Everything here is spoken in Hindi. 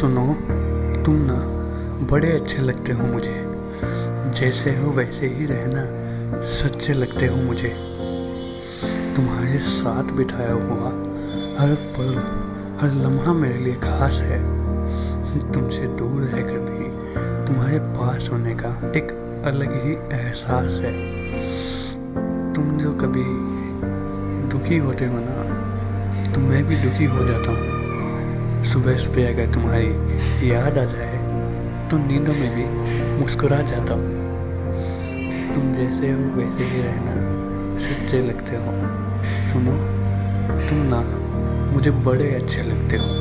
सुनो, तुम ना बड़े अच्छे लगते हो मुझे। जैसे हो वैसे ही रहना सच्चे लगते हो मुझे। तुम्हारे साथ बिठाया हुआ हर पल, हर लम्हा मेरे लिए खास है। तुमसे दूर रहकर भी तुम्हारे पास होने का एक अलग ही एहसास है। तुम जो कभी दुखी होते हो ना तो मैं भी दुखी हो जाता हूँ। सुबह सुबह अगर तुम्हारी याद आ जाए तो नींदों में भी मुस्कुरा जाता हूँ। तुम जैसे हो, वैसे ही रहना सच्चे लगते हो। सुनो, तुम ना मुझे बड़े अच्छे लगते हो।